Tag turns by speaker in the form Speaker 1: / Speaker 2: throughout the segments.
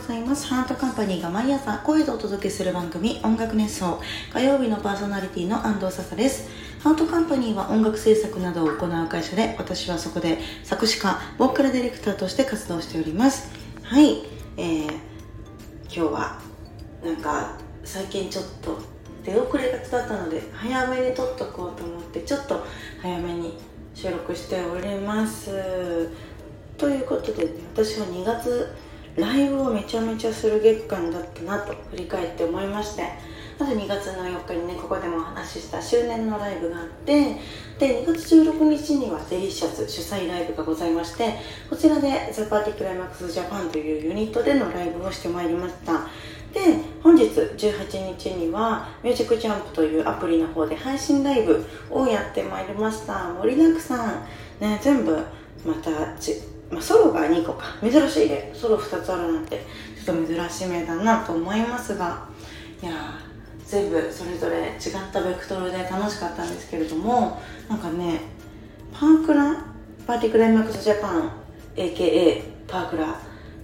Speaker 1: ございます。ハートカンパニーが毎朝声でお届けする番組音楽熱奏火曜日のパーソナリティの安藤笹です。ハートカンパニーは音楽制作などを行う会社で私はそこで作詞家ボーカルディレクターとして活動しております。はい。えー、今日はなんか最近ちょっと出遅れがちだったので早めに撮っとこうと思ってちょっと早めに収録しております。ということで、私は2月ライブをめちゃめちゃする月間だったなと振り返って思いましてまず2月の4日にねここでもお話しした周年のライブがあってで2月16日にはデリシャス主催ライブがございましてこちらで The Party Climax Japan というユニットでのライブをしてまいりました。で本日18日にはミュージックジャンプというアプリの方で配信ライブをやってまいりました。盛りだくさん。ね全部またまあ、ソロが2個か。珍しいでソロ2つあるなんて。ちょっと珍しめだなと思いますが。いや全部それぞれ違ったベクトルで楽しかったんですけれどもなんかねパークラパーティクライマックスジャパン AKA パークラ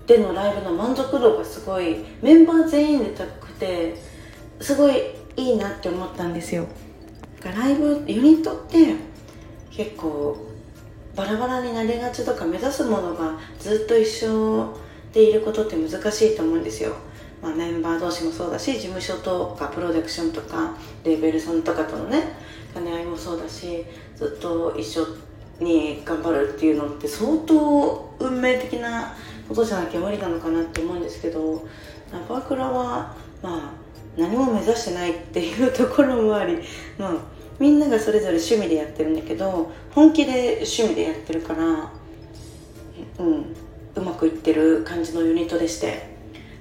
Speaker 1: でのライブの満足度がすごいメンバー全員で高くてすごいいいなって思ったんですよ。ライブユニットって結構バラバラになりがちとか目指すものがずっと一緒でいることって難しいと思うんですよ、まあ、メンバー同士もそうだし事務所とかプロダクションとかレーベルさんとかとのね兼ね合いもそうだしずっと一緒に頑張るっていうのって相当運命的なことじゃなきゃ無理なのかなって思うんですけどパークラはまあ何も目指してないっていうところもありまあみんながそれぞれ趣味でやってるんだけど本気で趣味でやってるからうんうまくいってる感じのユニットでして。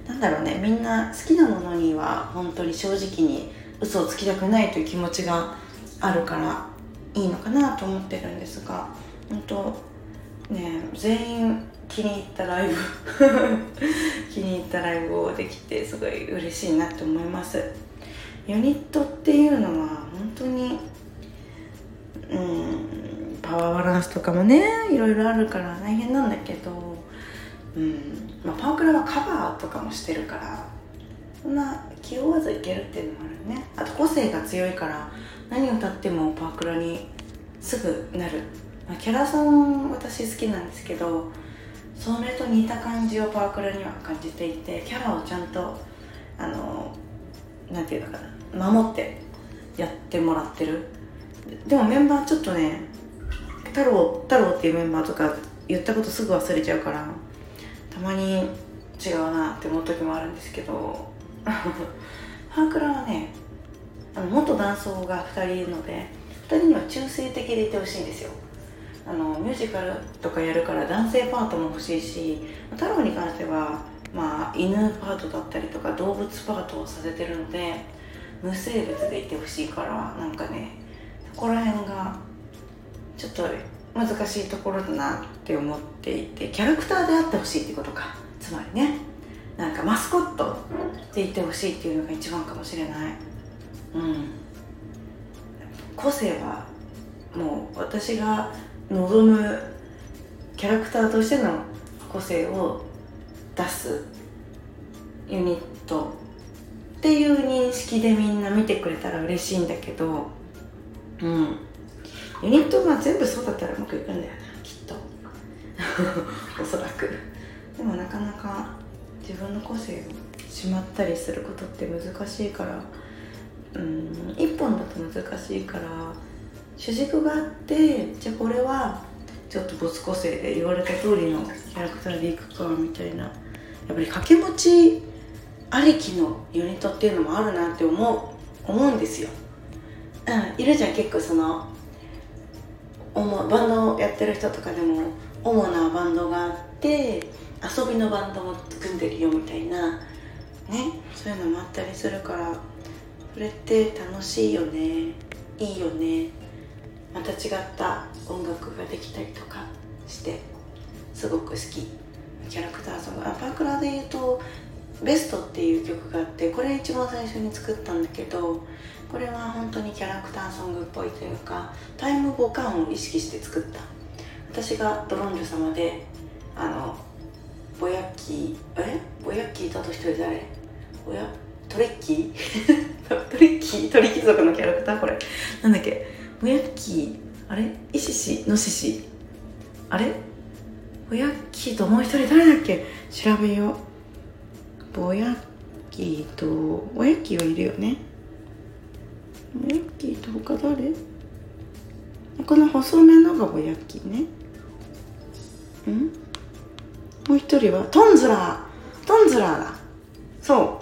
Speaker 1: なんだろうねみんな好きなものには本当に正直に嘘をつきたくないという気持ちがあるからいいのかなと思ってるんですが本当ね全員気に入ったライブ 気に入ったライブをできてすごい嬉しいなと思います。ユニットっていうのは本当にうんパワーバランスとかもねいろいろあるから大変なんだけど、うんまあ、パークラはカバーとかもしてるからそんな気負わずいけるっていうのもあるね。あと個性が強いから何を歌ってもパークラにすぐなる、まあ、キャラソン私好きなんですけどそれと似た感じをパークラには感じていてキャラをちゃんとあのなんていうのかな守ってやってもらってる。でもメンバーちょっとね太郎太郎っていうメンバーとか言ったことすぐ忘れちゃうからたまに違うなって思う時もあるんですけど ハークラはねあの元男装が2人いるので2人には中性的でいてほしいんですよ。あのミュージカルとかやるから男性パートも欲しいし太郎に関してはまあ、犬パートだったりとか動物パートをさせてるので無生物でいてほしいからなんかねそこら辺がちょっと難しいところだなって思っていてキャラクターであってほしいってことか。つまりねなんかマスコットでいてほしいっていうのが一番かもしれない。うん。個性はもう私が望むキャラクターとしての個性を出すユニットっていう認識でみんな見てくれたら嬉しいんだけどうん。ユニットが全部そうだったらうまくいくんだよなきっと。おそらく。でもなかなか自分の個性をしまったりすることって難しいからうん。一本だと難しいから主軸があってじゃあこれはちょっと没個性で言われた通りのキャラクターでいくかみたいな。やっぱり掛け持ちありきのユニットっていうのもあるなって思う思うんですよ、うん、いるじゃん結構そのバンドをやってる人とかでも主なバンドがあって遊びのバンドも組んでるよみたいなねそういうのもあったりするからそれって楽しいよね。いいよね。また違った音楽ができたりとかしてすごく好き。キャラクターソングあパクラで言うと「ベスト」っていう曲があってこれ一番最初に作ったんだけどこれは本当にキャラクターソングっぽいというかタイムボカンを意識して作った。私がドロンジュ様であのぼやきえ？ぼやきとあと一人誰ぼや？トレ ッキー？トレッキー？鳥貴族のキャラクター？これ。なんだっけ？ぼやきあれ？イシシ？ノシシ？あれ？ぼやきともう一人？誰だっけ？調べよう。ぼやきとぼやきはいるよね。ぼやきと他誰？この細めのがぼやきね。ん？もう一人は？トンズラー。トンズラーだ。そ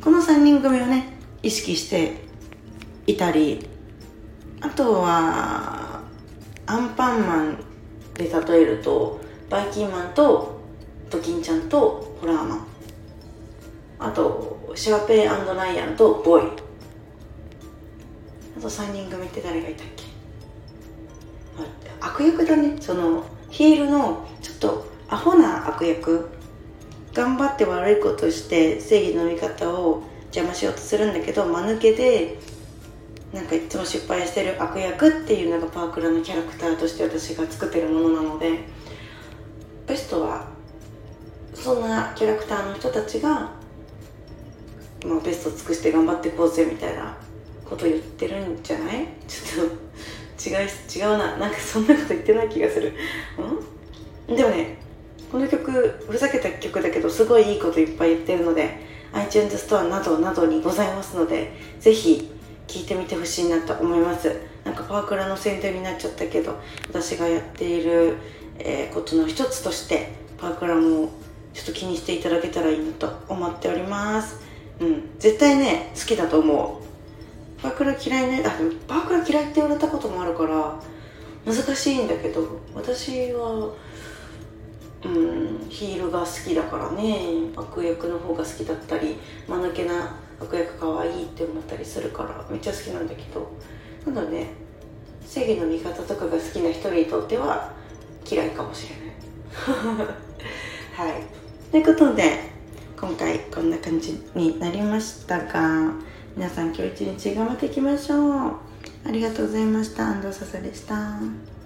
Speaker 1: う。この3人組をね意識していたりあとはアンパンマンで例えるとバイキンマンとドキンちゃんとホラーマン。あとシャーペイライアンとボーイ。あと3人組って誰がいたっけ？悪役だね。そのヒールのちょっとアホな悪役。頑張って悪いことして正義の味方を邪魔しようとするんだけど間抜けでなんかいつも失敗してる悪役っていうのがパークラのキャラクターとして私が作ってるものなのでベストはそんなキャラクターの人たちが、まあ、ベスト尽くして頑張っていこうぜみたいなこと言ってるんじゃない？ちょっと違う違うな。なんかそんなこと言ってない気がする。うん？でもねこの曲ふざけた曲だけどすごいいいこといっぱい言ってるので iTunes ストアなどなどにございますのでぜひ聴いてみてほしいなと思います。なんかパークラの宣伝になっちゃったけど私がやっている、えー、ことの一つとしてパークラもちょっと気にしていただけたらいいなと思っております。うん。絶対ね好きだと思う。パークラ嫌いねあでもパークラ嫌いって言われたこともあるから難しいんだけど私はうん。ヒールが好きだからね。悪役の方が好きだったり間抜けな悪役かわいいって思ったりするからめっちゃ好きなんだけど。ただね正義の味方とかが好きな人にとっては嫌いかもしれない。はい。ということで今回こんな感じになりましたが皆さん今日一日頑張っていきましょう。ありがとうございました。安藤笹でした。